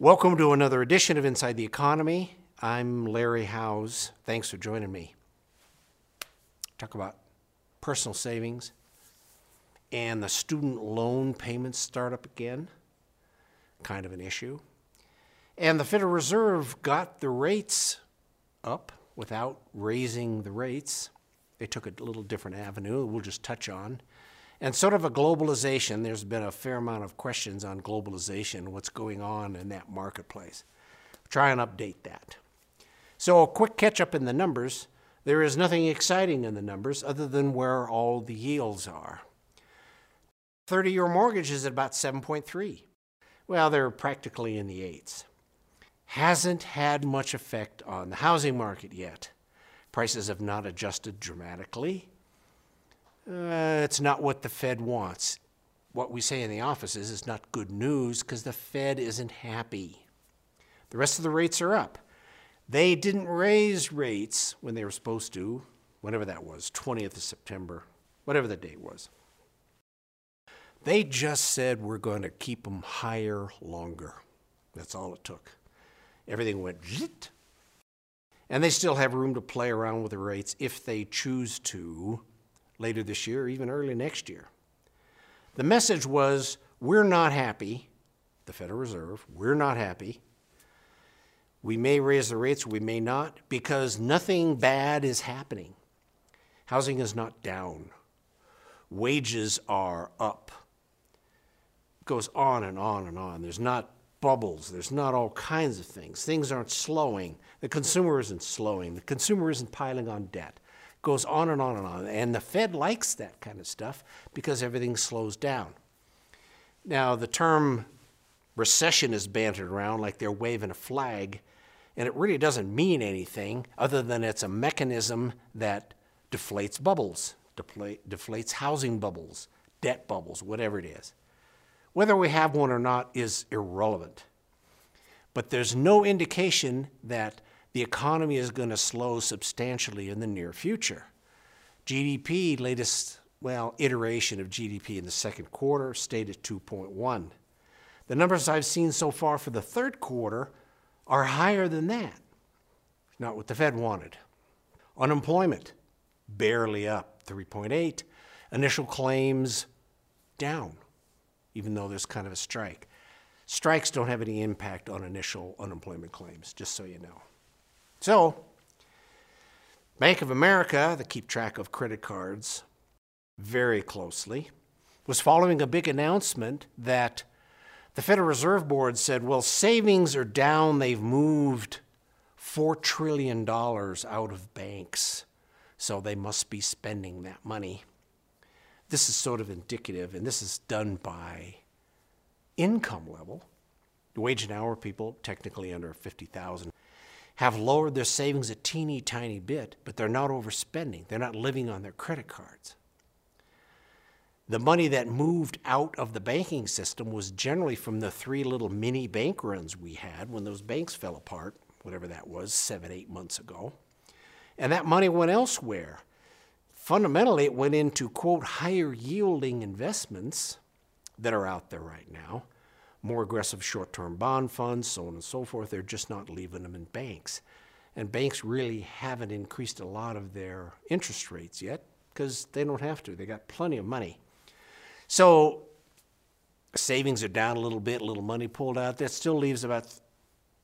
Welcome to another edition of Inside the Economy. I'm Larry Howes. Thanks for joining me. Talk about personal savings and the student loan payments start up again. Kind of an issue. And the Federal Reserve got the rates up without raising the rates. They took a little different avenue, we'll just touch on. And sort of a globalization, there's been a fair amount of questions on globalization, what's going on in that marketplace. Try and update that. So, a quick catch up in the numbers. There is nothing exciting in the numbers other than where all the yields are. 30 year mortgage is at about 7.3. Well, they're practically in the eights. Hasn't had much effect on the housing market yet. Prices have not adjusted dramatically. Uh, it's not what the Fed wants. What we say in the office is it's not good news because the Fed isn't happy. The rest of the rates are up. They didn't raise rates when they were supposed to, whenever that was, 20th of September, whatever the date was. They just said we're going to keep them higher longer. That's all it took. Everything went zit. And they still have room to play around with the rates if they choose to later this year or even early next year. The message was we're not happy, the Federal Reserve, we're not happy. We may raise the rates, we may not, because nothing bad is happening. Housing is not down. Wages are up. It goes on and on and on. There's not bubbles. There's not all kinds of things. Things aren't slowing. The consumer isn't slowing. The consumer isn't piling on debt goes on and on and on. And the Fed likes that kind of stuff because everything slows down. Now, the term recession is bantered around like they're waving a flag, and it really doesn't mean anything other than it's a mechanism that deflates bubbles, deflates housing bubbles, debt bubbles, whatever it is. Whether we have one or not is irrelevant. But there's no indication that the economy is going to slow substantially in the near future. GDP, latest, well, iteration of GDP in the second quarter, stayed at 2.1. The numbers I've seen so far for the third quarter are higher than that. Not what the Fed wanted. Unemployment, barely up, 3.8. Initial claims, down, even though there's kind of a strike. Strikes don't have any impact on initial unemployment claims, just so you know. So, Bank of America, that keep track of credit cards very closely, was following a big announcement that the Federal Reserve Board said, well, savings are down. They've moved $4 trillion out of banks, so they must be spending that money. This is sort of indicative, and this is done by income level. Wage and hour people, technically under 50,000 have lowered their savings a teeny tiny bit, but they're not overspending. They're not living on their credit cards. The money that moved out of the banking system was generally from the three little mini bank runs we had when those banks fell apart, whatever that was, seven, eight months ago. And that money went elsewhere. Fundamentally, it went into, quote, higher yielding investments that are out there right now more aggressive short term bond funds, so on and so forth. They're just not leaving them in banks. And banks really haven't increased a lot of their interest rates yet because they don't have to. They got plenty of money. So savings are down a little bit, a little money pulled out. That still leaves about,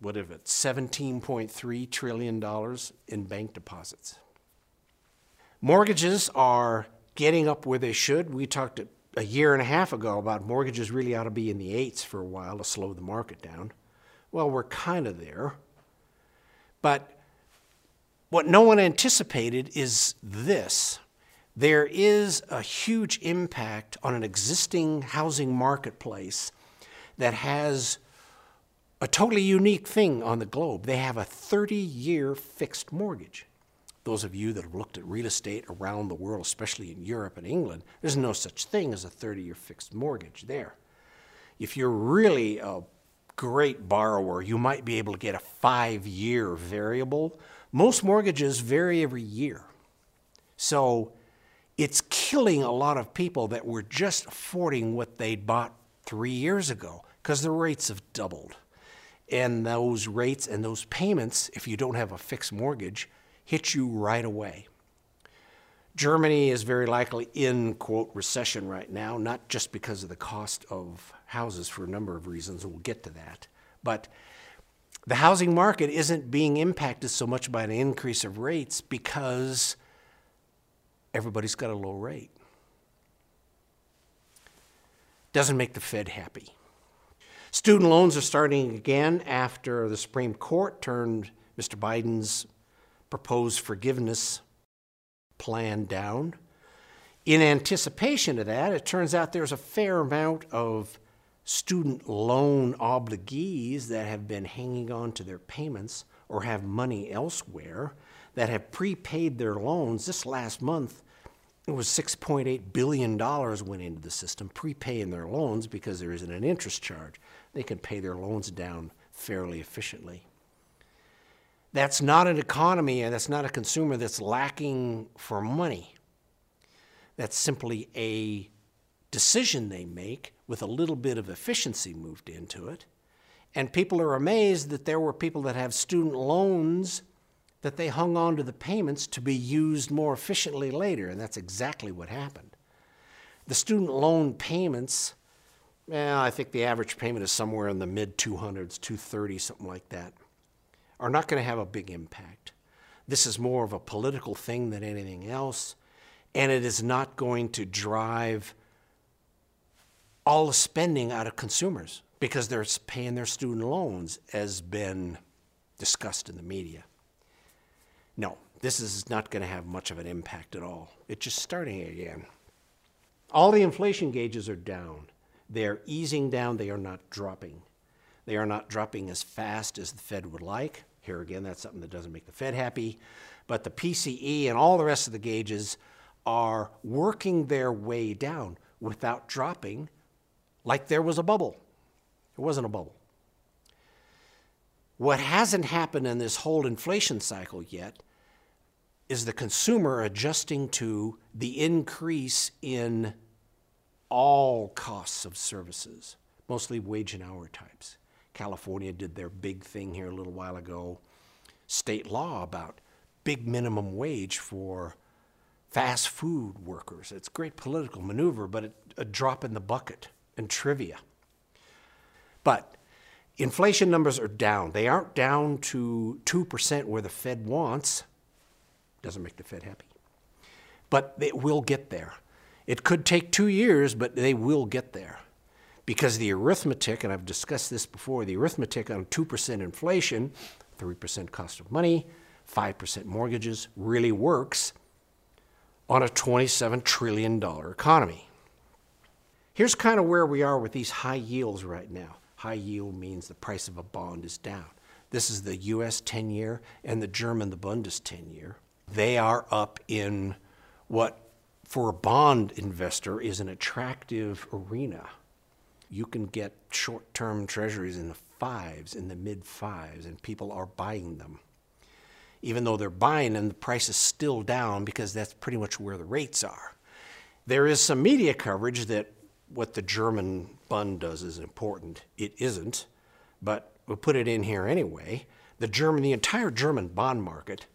what is it, $17.3 trillion in bank deposits. Mortgages are getting up where they should. We talked a year and a half ago about mortgages really ought to be in the eights for a while to slow the market down. Well, we're kind of there. But what no one anticipated is this there is a huge impact on an existing housing marketplace that has a totally unique thing on the globe. They have a 30 year fixed mortgage those of you that have looked at real estate around the world, especially in Europe and England, there's no such thing as a 30 year fixed mortgage there. If you're really a great borrower, you might be able to get a five year variable. Most mortgages vary every year. So it's killing a lot of people that were just affording what they'd bought three years ago because the rates have doubled. And those rates and those payments, if you don't have a fixed mortgage, hit you right away. Germany is very likely in, quote, recession right now, not just because of the cost of houses for a number of reasons. We'll get to that. But the housing market isn't being impacted so much by an increase of rates because everybody's got a low rate. Doesn't make the Fed happy. Student loans are starting again after the Supreme Court turned Mr. Biden's proposed forgiveness plan down. In anticipation of that, it turns out there's a fair amount of student loan obligees that have been hanging on to their payments or have money elsewhere that have prepaid their loans. This last month, it was $6.8 billion went into the system prepaying their loans because there isn't an interest charge. They can pay their loans down fairly efficiently. That's not an economy and that's not a consumer that's lacking for money. That's simply a decision they make with a little bit of efficiency moved into it. And people are amazed that there were people that have student loans that they hung on to the payments to be used more efficiently later, and that's exactly what happened. The student loan payments, well, I think the average payment is somewhere in the mid 200s, 230, something like that, are not going to have a big impact. This is more of a political thing than anything else, and it is not going to drive all the spending out of consumers because they're paying their student loans, as been discussed in the media. No, this is not going to have much of an impact at all. It's just starting again. All the inflation gauges are down. They're easing down, they are not dropping. They are not dropping as fast as the Fed would like. Here again, that's something that doesn't make the Fed happy. But the PCE and all the rest of the gauges are working their way down without dropping like there was a bubble. It wasn't a bubble. What hasn't happened in this whole inflation cycle yet is the consumer adjusting to the increase in all costs of services, mostly wage and hour types. California did their big thing here a little while ago, state law about big minimum wage for fast food workers. It's great political maneuver, but it, a drop in the bucket and trivia. But inflation numbers are down. They aren't down to 2% where the Fed wants. Doesn't make the Fed happy. But it will get there. It could take two years, but they will get there. Because the arithmetic, and I've discussed this before, the arithmetic on 2% inflation, 3% cost of money, 5% mortgages, really works on a $27 trillion economy. Here's kind of where we are with these high yields right now. High yield means the price of a bond is down. This is the US 10 year and the German, the Bundes 10 year. They are up in what, for a bond investor, is an attractive arena. You can get short term treasuries in the fives, in the mid fives, and people are buying them. Even though they're buying them, the price is still down because that's pretty much where the rates are. There is some media coverage that what the German Bund does is important. It isn't, but we'll put it in here anyway. The German, the entire German bond market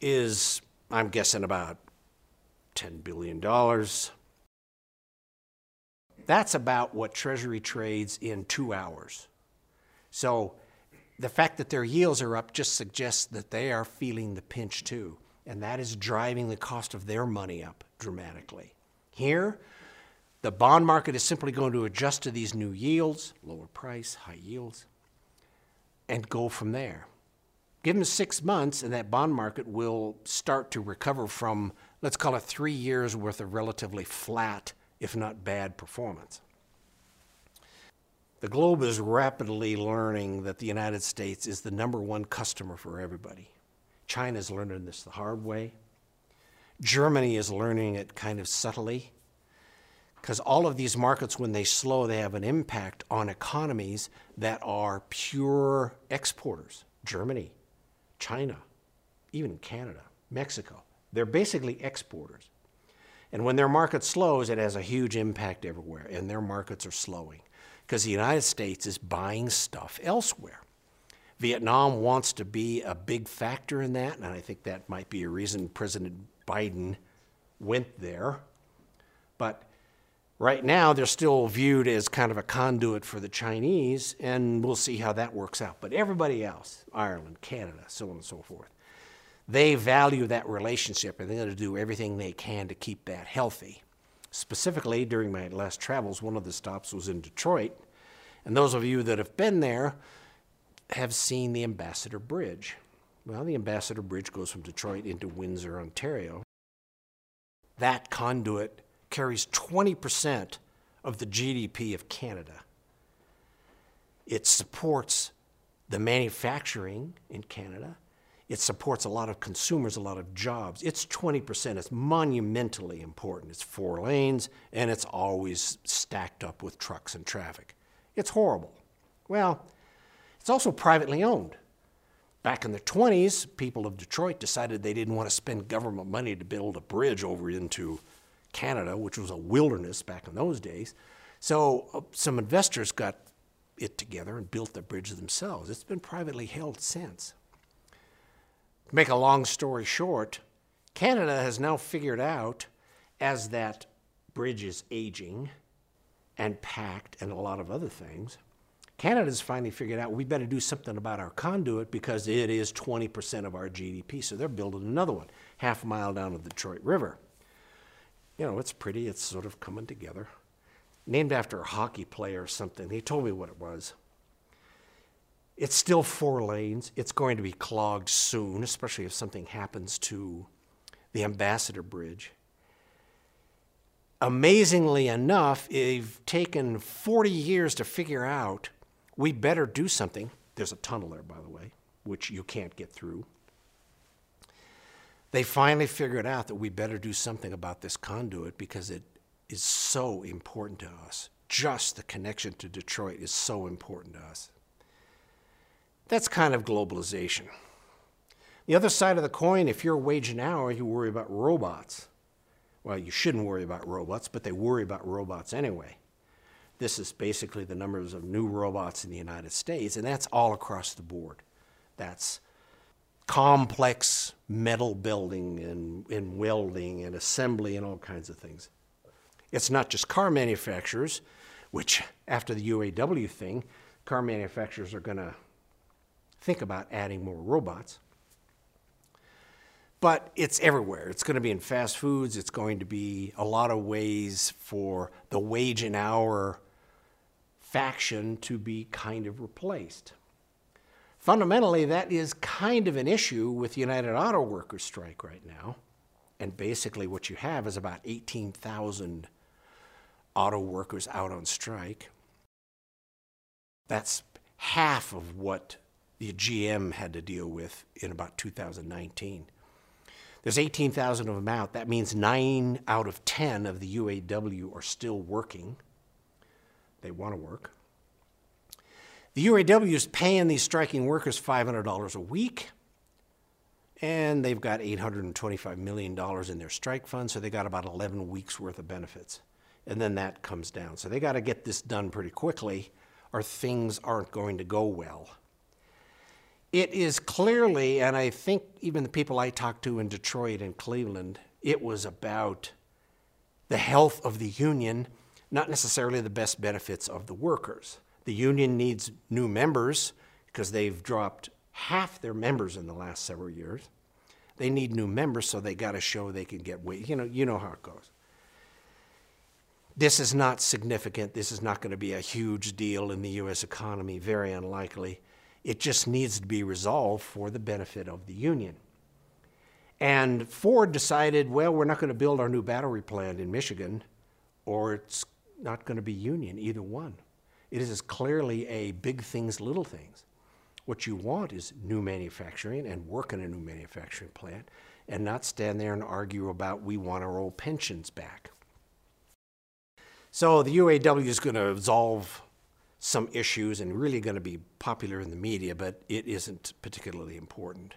is, I'm guessing, about $10 billion. That's about what Treasury trades in two hours. So the fact that their yields are up just suggests that they are feeling the pinch too, and that is driving the cost of their money up dramatically. Here, the bond market is simply going to adjust to these new yields, lower price, high yields, and go from there. Give them six months, and that bond market will start to recover from, let's call it three years worth of relatively flat, if not bad, performance. The globe is rapidly learning that the United States is the number one customer for everybody. China is learning this the hard way. Germany is learning it kind of subtly because all of these markets, when they slow, they have an impact on economies that are pure exporters. Germany, China, even Canada, Mexico. They're basically exporters. And when their market slows, it has a huge impact everywhere, and their markets are slowing because the United States is buying stuff elsewhere. Vietnam wants to be a big factor in that, and I think that might be a reason President Biden went there. But right now, they're still viewed as kind of a conduit for the Chinese, and we'll see how that works out. But everybody else, Ireland, Canada, so on and so forth, they value that relationship and they're going to do everything they can to keep that healthy. Specifically, during my last travels, one of the stops was in Detroit. And those of you that have been there have seen the Ambassador Bridge. Well, the Ambassador Bridge goes from Detroit into Windsor, Ontario. That conduit carries 20% of the GDP of Canada. It supports the manufacturing in Canada. It supports a lot of consumers, a lot of jobs. It's 20%. It's monumentally important. It's four lanes, and it's always stacked up with trucks and traffic. It's horrible. Well, it's also privately owned. Back in the 20s, people of Detroit decided they didn't want to spend government money to build a bridge over into Canada, which was a wilderness back in those days. So uh, some investors got it together and built the bridge themselves. It's been privately held since. Make a long story short, Canada has now figured out as that bridge is aging and packed and a lot of other things, Canada's finally figured out we better do something about our conduit because it is 20% of our GDP. So they're building another one, half a mile down the Detroit River. You know, it's pretty, it's sort of coming together. Named after a hockey player or something. He told me what it was. It's still four lanes. It's going to be clogged soon, especially if something happens to the Ambassador Bridge amazingly enough, they've taken 40 years to figure out we better do something. There's a tunnel there, by the way, which you can't get through. They finally figured out that we better do something about this conduit because it is so important to us. Just the connection to Detroit is so important to us. That's kind of globalization. The other side of the coin, if you're a wage an hour, you worry about robots. Well, you shouldn't worry about robots, but they worry about robots anyway. This is basically the numbers of new robots in the United States, and that's all across the board. That's complex metal building and, and welding and assembly and all kinds of things. It's not just car manufacturers, which after the UAW thing, car manufacturers are going to think about adding more robots but it's everywhere. It's going to be in fast foods. It's going to be a lot of ways for the wage and hour faction to be kind of replaced. Fundamentally, that is kind of an issue with the United Auto Workers strike right now. And basically, what you have is about 18,000 auto workers out on strike. That's half of what the GM had to deal with in about 2019. There's 18,000 of them out. That means nine out of 10 of the UAW are still working. They want to work. The UAW is paying these striking workers $500 a week, and they've got $825 million in their strike fund, so they got about 11 weeks worth of benefits. And then that comes down. So they got to get this done pretty quickly, or things aren't going to go well it is clearly, and I think even the people I talked to in Detroit and Cleveland, it was about the health of the union, not necessarily the best benefits of the workers. The union needs new members because they've dropped half their members in the last several years. They need new members, so they got to show they can get weight. You know, you know how it goes. This is not significant. This is not going to be a huge deal in the U.S. economy. Very unlikely. It just needs to be resolved for the benefit of the Union. And Ford decided, well, we're not going to build our new battery plant in Michigan, or it's not going to be Union, either one. It is clearly a big things, little things. What you want is new manufacturing and work in a new manufacturing plant and not stand there and argue about we want our old pensions back. So the UAW is going to resolve some issues and really going to be popular in the media, but it isn't particularly important.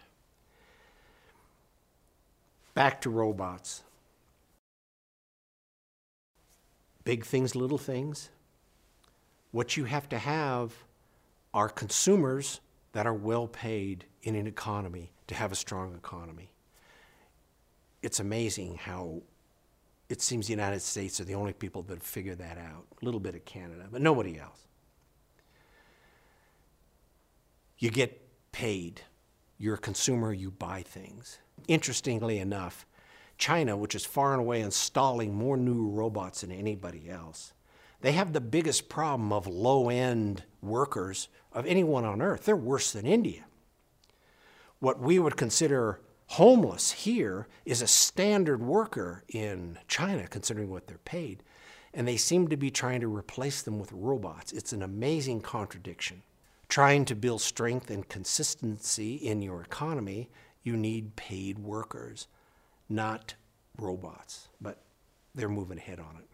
Back to robots. Big things, little things. What you have to have are consumers that are well paid in an economy to have a strong economy. It's amazing how it seems the United States are the only people that have figured that out. A little bit of Canada, but nobody else. You get paid. You're a consumer, you buy things. Interestingly enough, China, which is far and away installing more new robots than anybody else, they have the biggest problem of low end workers of anyone on earth. They're worse than India. What we would consider homeless here is a standard worker in China, considering what they're paid. And they seem to be trying to replace them with robots. It's an amazing contradiction. Trying to build strength and consistency in your economy, you need paid workers, not robots. But they're moving ahead on it.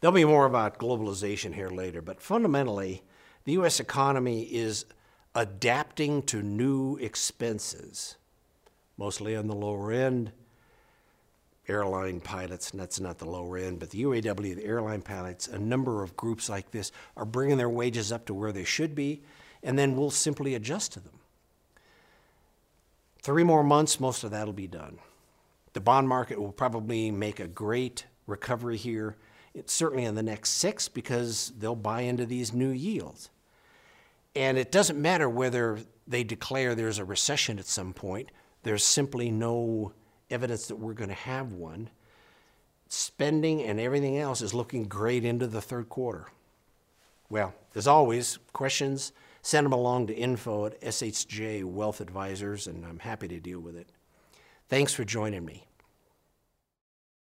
There'll be more about globalization here later, but fundamentally, the U.S. economy is adapting to new expenses mostly on the lower end. Airline pilots, and that's not the lower end, but the UAW, the airline pilots, a number of groups like this are bringing their wages up to where they should be, and then we'll simply adjust to them. Three more months, most of that will be done. The bond market will probably make a great recovery here, it's certainly in the next six, because they'll buy into these new yields. And it doesn't matter whether they declare there's a recession at some point there's simply no evidence that we're going to have one. Spending and everything else is looking great into the third quarter. Well, as always, questions, send them along to info at SHJ Wealth Advisors, and I'm happy to deal with it. Thanks for joining me.